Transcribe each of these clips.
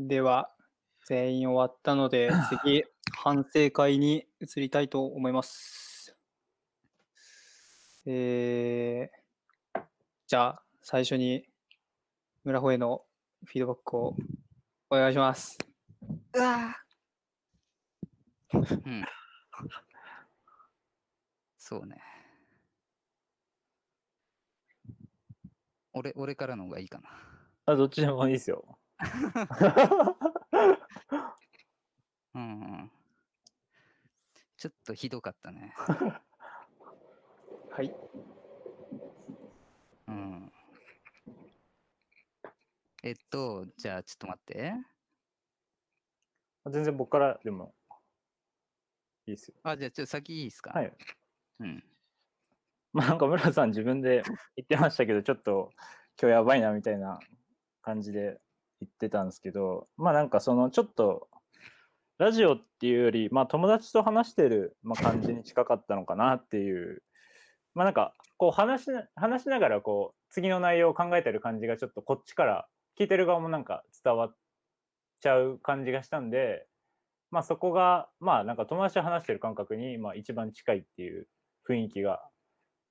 では、全員終わったので、次、反省会に移りたいと思います。えー、じゃあ、最初に、村穂へのフィードバックをお願いします。うわうん。そうね。俺、俺からの方がいいかな。あ、どっちでもいいですよ。うんうん。ちょっとひどかったね。はい。うん。えっと、じゃあちょっと待って。全然僕からでもいいですよ。あ、じゃあちょっと先いいですか？はい。うん。まあなんか村さん自分で言ってましたけど、ちょっと今日やばいなみたいな感じで言ってたんですけど、まあなんかそのちょっとラジオっていうより、まあ友達と話してる、まあ、感じに近かったのかなっていう、まあなんかこう話しな話しながらこう次の内容を考えてる感じがちょっとこっちから聞いてる側もなんか伝わっちゃう感じがしたんで、まあそこがまあなんか友達と話してる感覚にまあ一番近いっていう雰囲気が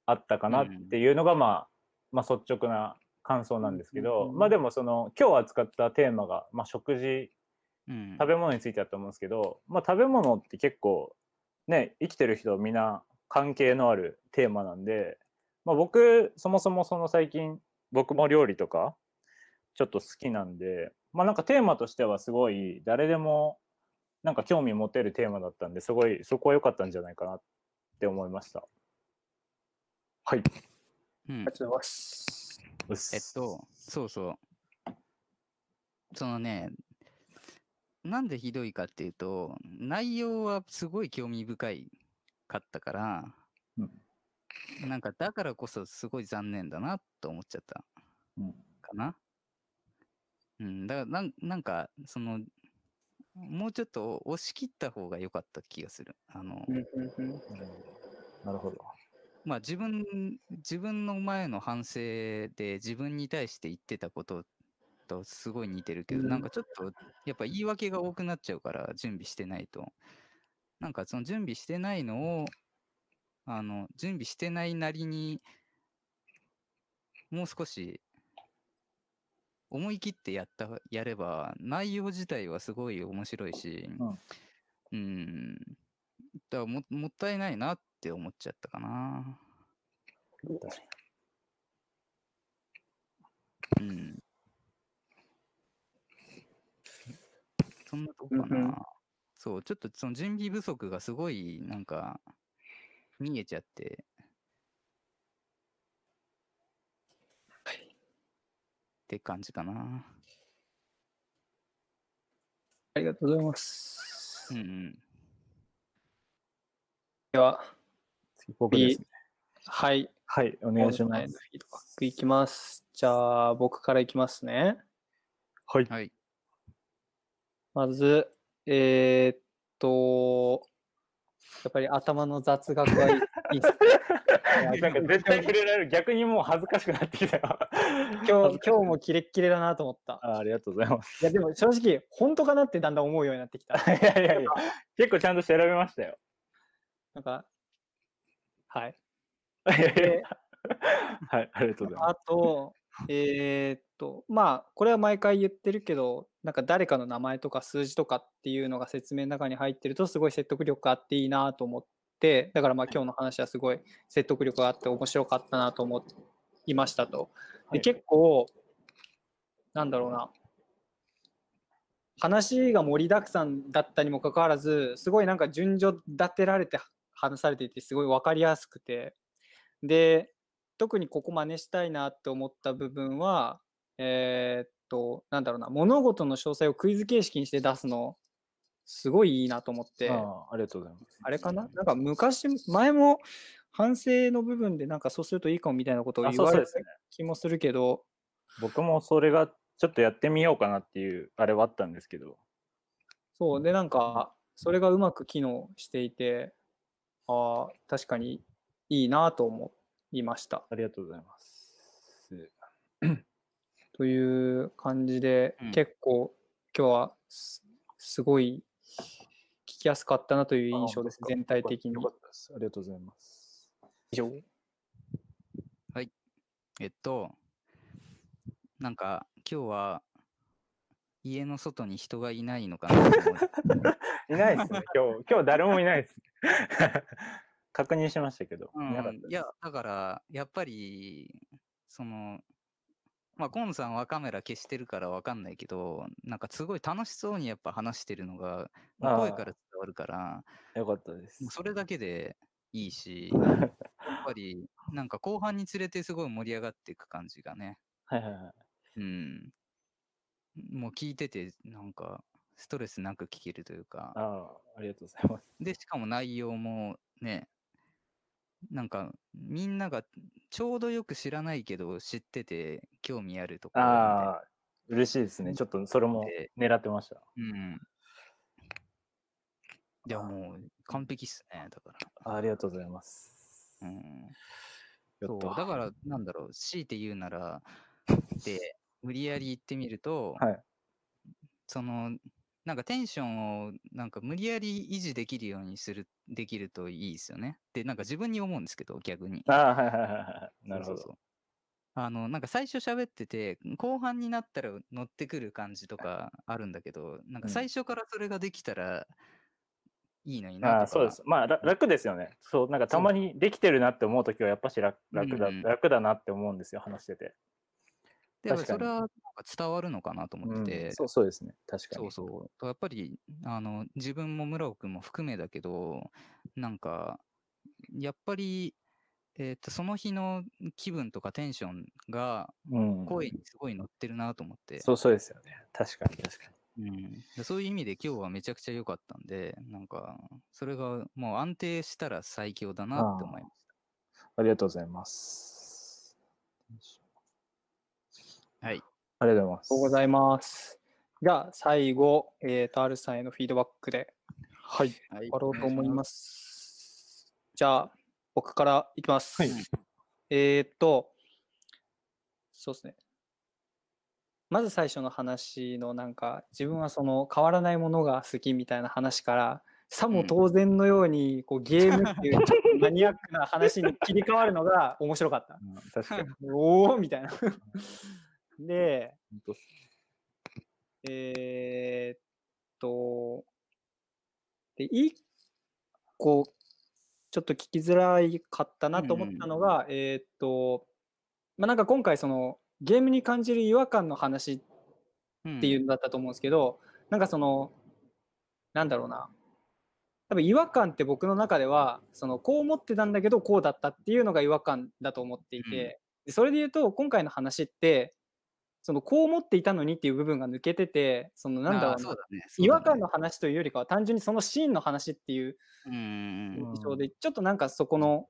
あったかなっていうのが、まあ、まあ率直な感想なんですけど、まあでもその今日扱ったテーマが、まあ、食事うん。食べ物についてだと思うんですけど、まあ食べ物って結構ね生きてる人みんな関係のあるテーマなんで、まあ、僕そもそもその最近僕も料理とかちょっと好きなんでまあなんかテーマとしてはすごい誰でもなんか興味持てるテーマだったんですごいそこは良かったんじゃないかなって思いました。はい。うんありがとうございます。えっと、そうそう。そのね、なんでひどいかっていうと、内容はすごい興味深いかったから、うんなんかだからこそすごい残念だなと思っちゃったうんかな。うん、だからなんなんか、その、もうちょっと押し切った方が良かった気がする。あの、なるほど。まあ自分、自分の前の反省で自分に対して言ってたこととすごい似てるけど、うんなん。かちょっとやっぱ言い訳が多くなっちゃうから準備してないと。なんかその準備してないのを、あの、準備してないなりに、もう少し思い切ってやった、やれば、内容自体はすごい面白いし、うん、だからももったいないなって思っちゃったかな。うん。そんなとこかうんう。そう、ちょっとその準備不足がすごい、なんか、見えちゃって。って感じかな。ありがとうございます。うんうん。では、次僕ですね。はい。はい、お願いします。フィードバックいきます。じゃあ、僕からいきますね。はい。はい。まず、えーっと、やっぱり頭の雑学はいいいいっすね なんか絶対触れられる。逆にもう恥ずかしくなってきたよ。今日、今日もキレッキレだなと思った。あありがとうございます。いや、でも正直、本当かなってだんだん思うようになってきた。いやいやいや、結構ちゃんと調べましたよ。なんか、はい。はい、ありがとうございます。あと、えーっと、まあ、これは毎回言ってるけど、なんか誰かの名前とか数字とかっていうのが説明の中に入ってると、すごい説得力があっていいなと思って、だからまあ今日の話はすごい説得力があって面白かったなと思いましたと。ではい結構、なんだろうな、話が盛りだくさんだったにもかかわらず、すごいなんか順序立てられて話されていて、すごい分かりやすくて、で、特にここ真似したいなって思った部分は、えーっと、なんだろうな、物事の詳細をクイズ形式にして出すの、すごいいいなと思って、ありがとうございます。あれかななんか昔、前も反省の部分でなんかそうするといいかもみたいなことを言われた。気もするけど、僕もそれがちょっとやってみようかなっていうあれはあったんですけど。そう、で、なんか、それがうまく機能していて、ああ、確かにいいなと思いました。ありがとうございます。という感じで、うん結構今日はすすごい聞きやすかったなというあ印象です、全体的によ。かったです。ありがとうございます。以上。えっと、なんか今日は家の外に人がいないのかなと思って いないですね、今日。今日誰もいないです。確認しましたけど。うんいや、だから、やっぱり、その、まあ、コンさんはカメラ消してるからわかんないけど、なんかすごい楽しそうにやっぱ話してるのが、声から伝わるから、よかったです。それだけでいいし、やっぱり、なんか後半につれてすごい盛り上がっていく感じがね、はいはいはい。うん。もう聞いてて、なんか、ストレスなく聞けるというか、ああ、ありがとうございます。で、しかも内容もね、なんかみんながちょうどよく知らないけど知ってて興味あるところああ、嬉しいですね。うんちょっとそれもで狙ってました。うん。いや、もう完璧っすね、だから。あありがとうございます。うん、そうだから、なんだろう、強いて言うなら、で、無理やり言ってみると、はいその、なんかテンションをなんか無理やり維持できるようにする、できるといいですよね。で、なんか自分に思うんですけど、逆に。ああ、はいはいはいはい。なるほど。そうそうそうあの、なんか最初喋ってて、後半になったら乗ってくる感じとかあるんだけど、なんかうん最初からそれができたらいいのにあなとか。あそうです。まあら楽ですよね。そう、なんかたまにできてるなって思うときはやっぱし楽楽だ、うん楽だなって思うんですよ、話してて。でそれはなんか伝わるのかなと思ってて、うんそうそうですね。確かに。そうそう。やっぱり、あの、自分も村尾君も含めだけど、なんか、やっぱり、えっ、と、その日の気分とかテンションがうん。声にすごい乗ってるなと思って。そうそうですよね。確かに確かに。うん、でそういう意味で今日はめちゃくちゃ良かったんで、なんか、それがもう安定したら最強だなって思いましありがとうございます。た。はい。ありがとうございます。ございます。じゃあ、最後、えっ、と、アルさんへのフィードバックで、はい、はい終わろうと思います。じゃあ、僕からいきます。はいえっ、と、そうですね。まず最初の話のなんか自分はその変わらないものが好きみたいな話からさもうん当然のようにこうゲームっていうちょっとマニアックな話に切り替わるのが面白かった。うん確かに。おおみたいな。で、えーっと、で、一個、ちょっと聞きづらいかったなと思ったのが、えーっと、まあ、なんか今回、その、ゲームに感じる違和感の話っっていうのだったと思うんですけど、なんかその、なんだろうな、多分違和感って僕の中では、その、こう思ってたんだけど、こうだったっていうのが違和感だと思っていて、でそれで言うと、今回の話って、その、こう思っていたのにっていう部分が抜けてて、その、なんだろうなそうだね。違和感の、の話というよりかは単純にそのシーンの話っていう。印象で、ちょっとなんかそこの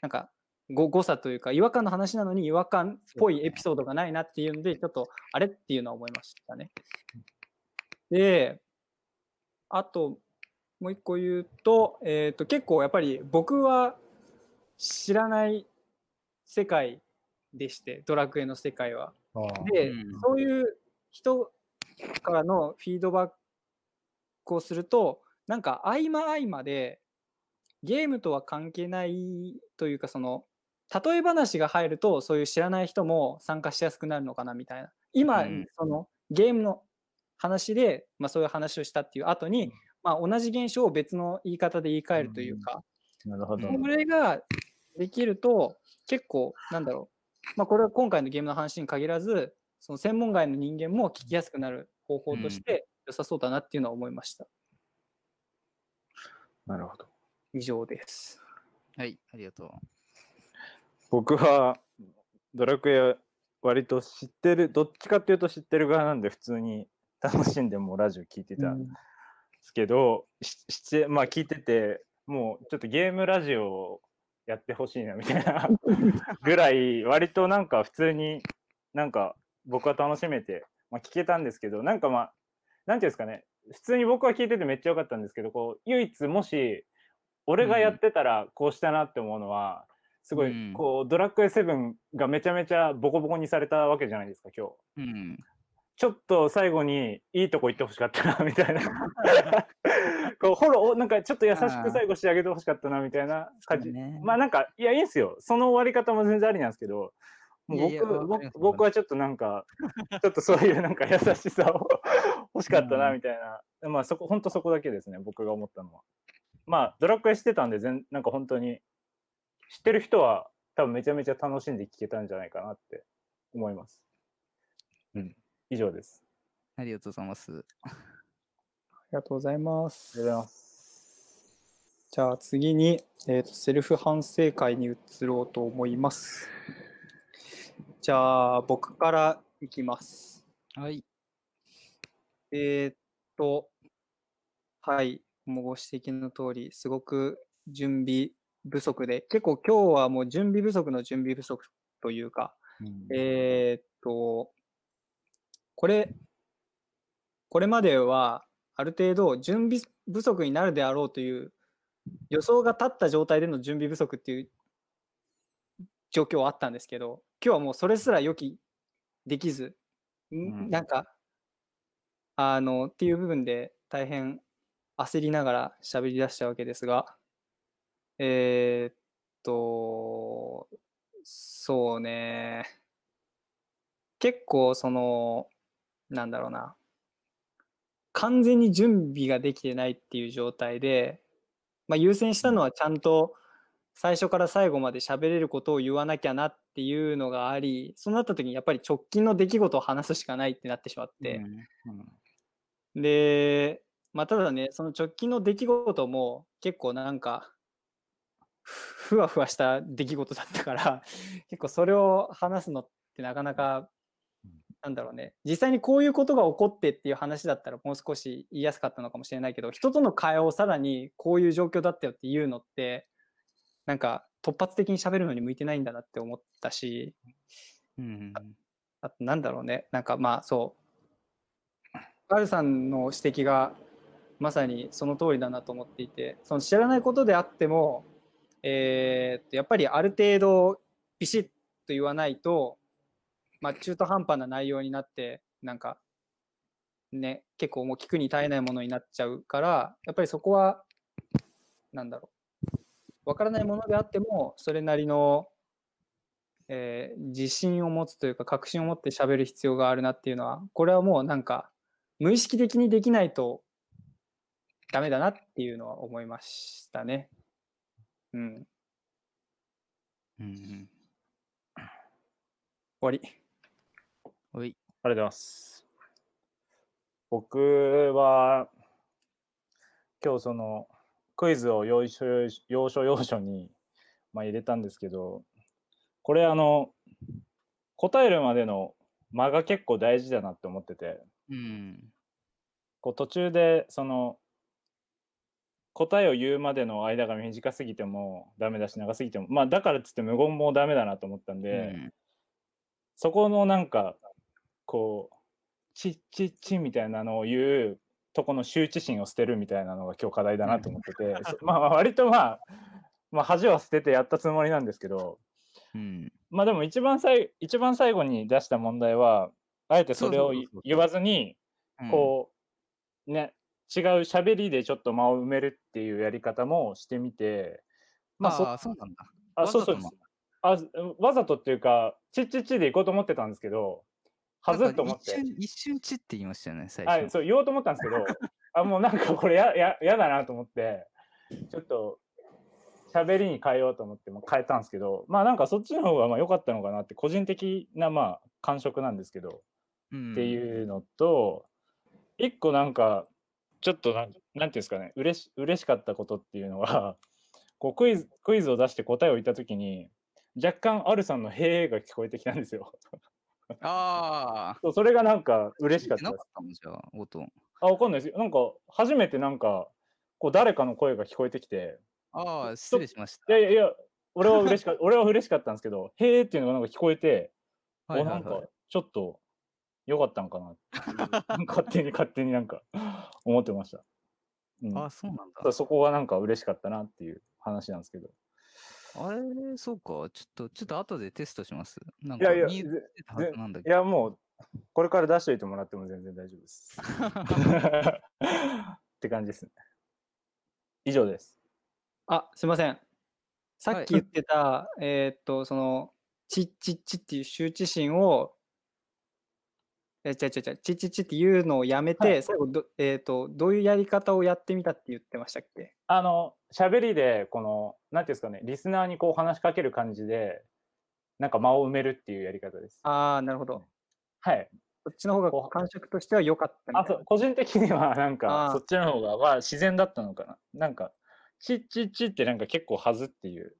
なんかご誤差というか違和感の話なのに違和感っぽいエピソードがないなっていうのでちょっとあれっていうのは思いましたね。であともう一個言うと,、えー、と結構やっぱり僕は知らない世界でしてドラクエの世界は。で、うん。そういう人からのフィードバックをするとなんか合間合間でゲームとは関係ないというかその例え話が入るとそういう知らない人も参加しやすくなるのかなみたいな。今、うん。そのゲームの話で、まあ、そういう話をしたっていう後に、うん。まあ、同じ現象を別の言い方で言い換えるというか、なるほど。うんこれができると結構なんだろう、まあ、これは今回のゲームの話に限らずその専門外の人間も聞きやすくなる方法として良さそうだなっていうのは思いました。なるほど。以上です。はい、ありがとう。僕はドラクエ割と知ってる、どっちかっていうと知ってる側なんで普通に楽しんでもうラジオ聞いてたんですけど、ししてまあ聞いてて、もうちょっとゲームラジオをやってほしいなみたいな。ぐらい、割となんか普通になんか僕は楽しめて、まあ、聞けたんですけど、なんかまあ、なんていうんですかね、普通に僕は聞いててめっちゃ良かったんですけど、こう唯一もし俺がやってたらこうしたなって思うのは、すごうん。いこうドラクエ7がめちゃめちゃボコボコにされたわけじゃないですか今日。うん。ちょっと最後にいいとこ行ってほしかったな、みたいな。こう、フォロー、なんかちょっと優しく最後してあげてほしかったな、みたいな感じ。ねまあなんか、いや、いいんすよ。その終わり方も全然ありなんですけど、もういやいや僕はちょっとなんか、ちょっとそういうなんか優しさを欲しかったな、うんみたいな。まあそこ、本当そこだけですね、僕が思ったのは。まあ、ドラクエしてたんで、全なんか本当に、知ってる人は多分めちゃめちゃ楽しんで聞けたんじゃないかなって思います。うん。以上です。ありがとうございます。ありがとうございまありがとうございす。ます。じゃあ次に、えーとセルフ反省会に移ろうと思います。じゃあ僕からいきます。はい。えーっと、はい、もうご指摘の通り、すごく準備不足で、結構今日はもう準備不足の準備不足というか、うんえーっと、これ、これまではある程度準備不足になるであろうという予想が立った状態での準備不足っていう状況はあったんですけど、今日はもうそれすら予期できず、ん？うんなんか、あの、っていう部分で大変焦りながら喋り出したわけですが、えーっと、そうね。結構その、なんだろうな。完全に準備ができてないっていう状態で、まあ、優先したのはちゃんと最初から最後まで喋れることを言わなきゃなっていうのがあり、そうなった時にやっぱり直近の出来事を話すしかないってなってしまって、で、まあ、ただね、その直近の出来事も結構なんか、ふふわふわした出来事だったから、結構それを話すのってなかなか、なんだろうね、実際にこういうことが起こってっていう話だったらもう少し言いやすかったのかもしれないけど、人との会話をさらにこういう状況だったよっていうのって、なんか突発的に喋るのに向いてないんだなって思ったし、うんあとなんだろうね、なんかまあそう、ガルさんの指摘がまさにその通りだなと思っていて、その知らないことであっても、えーっとやっぱりある程度ビシッと言わないと、まあ、中途半端な内容になって、なんかね、結構もう聞くに耐えないものになっちゃうから、やっぱりそこは、なんだろう、わからないものであっても、それなりのえー自信を持つというか確信を持って喋る必要があるなっていうのはこれはもうなんか無意識的にできないとダメだなっていうのは思いましたね。うん。うんうん終わり。おい。ありがとうございます。僕は、今日そのクイズを要所要所要所要所に、まあ、入れたんですけど、これあの、答えるまでの間が結構大事だなって思ってて、うん。こう途中でその答えを言うまでの間が短すぎてもダメだし長すぎてもまあだからっつって無言もダメだなと思ったんで、うんそこのなんかこうチッチッチみたいなのを言うとこの羞恥心を捨てるみたいなのが今日課題だなと思ってて、そ まあまあ割とまあ、まあ、恥は捨ててやったつもりなんですけどうん。まあでも一番最一番最後に出した問題はあえてそれを言わずにうんこうね違う喋りでちょっと間を埋めるっていうやり方もしてみてまあそうなんだ。あそうそうわざとあわざとっていうかチッチッチで行こうと思ってたんですけどはずっと思って一瞬、一瞬ちって言いましたよね、最はい、初。そう言おうと思ったんですけど あもうなんかこれや ややだなと思ってちょっと喋りに変えようと思って変えたんですけどまあなんかそっちの方がまあ良かったのかなって個人的なまあ感触なんですけど、うんっていうのと一個なんかちょっとなんなんていうんですかねうれし嬉しかったことっていうのはこうクイズクイズを出して答えを言った時に若干アルさんの「へーが聞こえてきたんですよ。ああ。そうそれがなんか嬉しかったですあ、音。あ、わかんないですよ。なんか、初めてなんか、こう、誰かの声が聞こえてきて、ああ、失礼しました。いやいやいや、俺は嬉しかった、俺は嬉しかったんですけど、へーっていうのがなんか聞こえて、はいおなんかはいはい、ちょっと、良かったんかな 勝手に勝手になんか、思ってました。うん、ああ、そうなんだそ。そこはなんか嬉しかったなっていう話なんですけど。あれ、そうか。ちょっと、ちょっと後でテストします。なんいやいや、なんだけいやもう、これから出しといてもらっても全然大丈夫です。って感じですね。以上です。あ、すいません。さはいっき言ってた、えーっと、その、チッチッチっていう羞恥心を、え、違う違う違う、チッチッチっていうのをやめて、はい最後ど、えーっと、どういうやり方をやってみたって言ってましたっけ？あの、喋りで、この、なんていうんですかね、リスナーにこう話しかける感じで、なんか間を埋めるっていうやり方です。ああ、なるほど。はい。そっちの方がこう感触としては良かったみたいそう個人的にはなんかそっちの方がまあ自然だったのかな。なんかチッチッチってなんか結構はずっていう。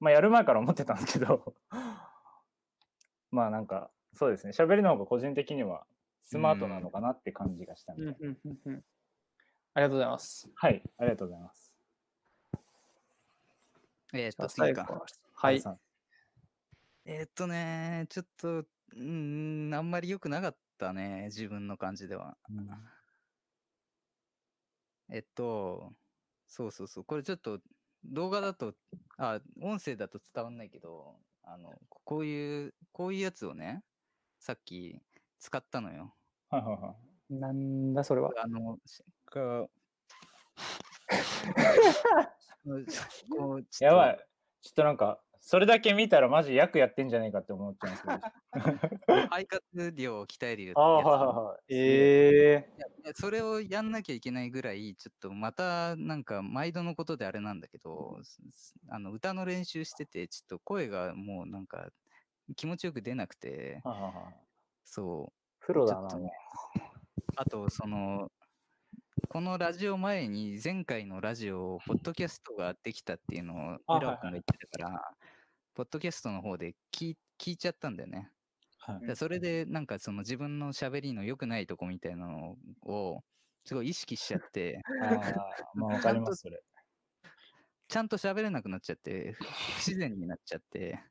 まあやる前から思ってたんですけど まあなんかそうですね喋りの方が個人的にはスマートなのかなって感じがしたみたいな。うんうんうんうんありがとうございます。はいありがとうございます。えーっと、次か。ははい。えーっとね、ちょっと、うーん、あんまり良くなかったね、自分の感じでは。うんえっと、そうそうそう、これちょっと動画だと、あ、音声だと伝わんないけど、あの、ここういう、こういうやつをね、さっき使ったのよ。はいはいはい。なんだそれは？あの、しこう、こうちょっとやばい。ちょっとなんかそれだけ見たらマジ役やってんじゃねえかって思っちゃうんですけど。肺活量を鍛えるやつああはいはいはい。ええいやいやそれをやんなきゃいけないぐらい、ちょっとまたなんか毎度のことであれなんだけど、あの歌の練習してて、ちょっと声がもうなんか気持ちよく出なくて、はいはいはいそう。プロだなちょっと。あと、その、このラジオ前に前回のラジオ、ポッドキャストができたっていうのを、あ浦尾君はいはいが言ってたから、ポッドキャストの方で聞い聞いちゃったんだよね。はいでそれでなんかその自分の喋りの良くないとこみたいなのをすごい意識しちゃって、まあ わかります、それ。ちゃんと喋れなくなっちゃって、ふ不自然になっちゃって、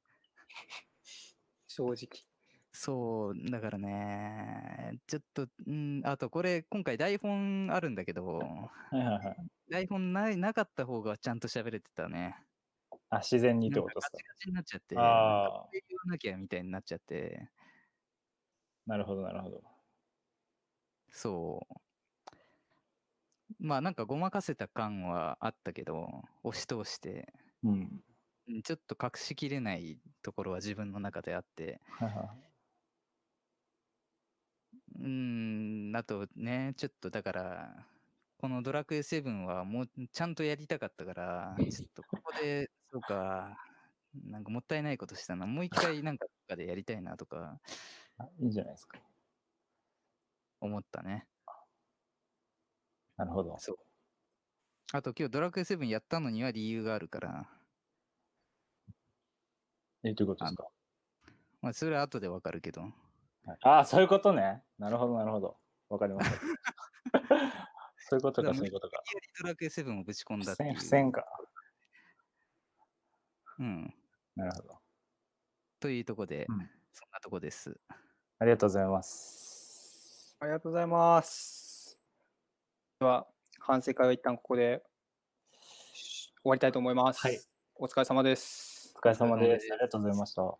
正直。そう、だからね、ちょっと、うん、あとこれ今回台本あるんだけど、はいはいはい。台本ないなかった方がちゃんと喋れてたね。あ、自然にってことですかガチ。ガチになっちゃって、あーなんかこれ言わなきゃみたいになっちゃって、なるほど、なるほど。そう。まあなんかごまかせた感はあったけど、押し通して、うん。うんちょっと隠しきれないところは自分の中であって。うーん、あとね、ちょっとだから、このドラクエ7はもうちゃんとやりたかったから、ちょっとここで、そうか、なんかもったいないことしたな、もう一回なんかかでやりたいなとか あいいんじゃないですか。思ったね。なるほど。そう。あと今日ドラクエ7やったのには理由があるから、え、ということですか？まあそれは後でわかるけど、はいああ、そういうことね。なるほど、なるほど。わかりました。そういうことか、そういうことか。無理やりドラクエ7をぶち込んだっていう。付箋、付箋か。うん。なるほど。というとこで、うんそんなとこです。ありがとうございます。ありがとうございます。では、反省会は一旦ここで終わりたいと思います。はいお疲れ様ですれ様お疲れ様ですです。ありがとうございました。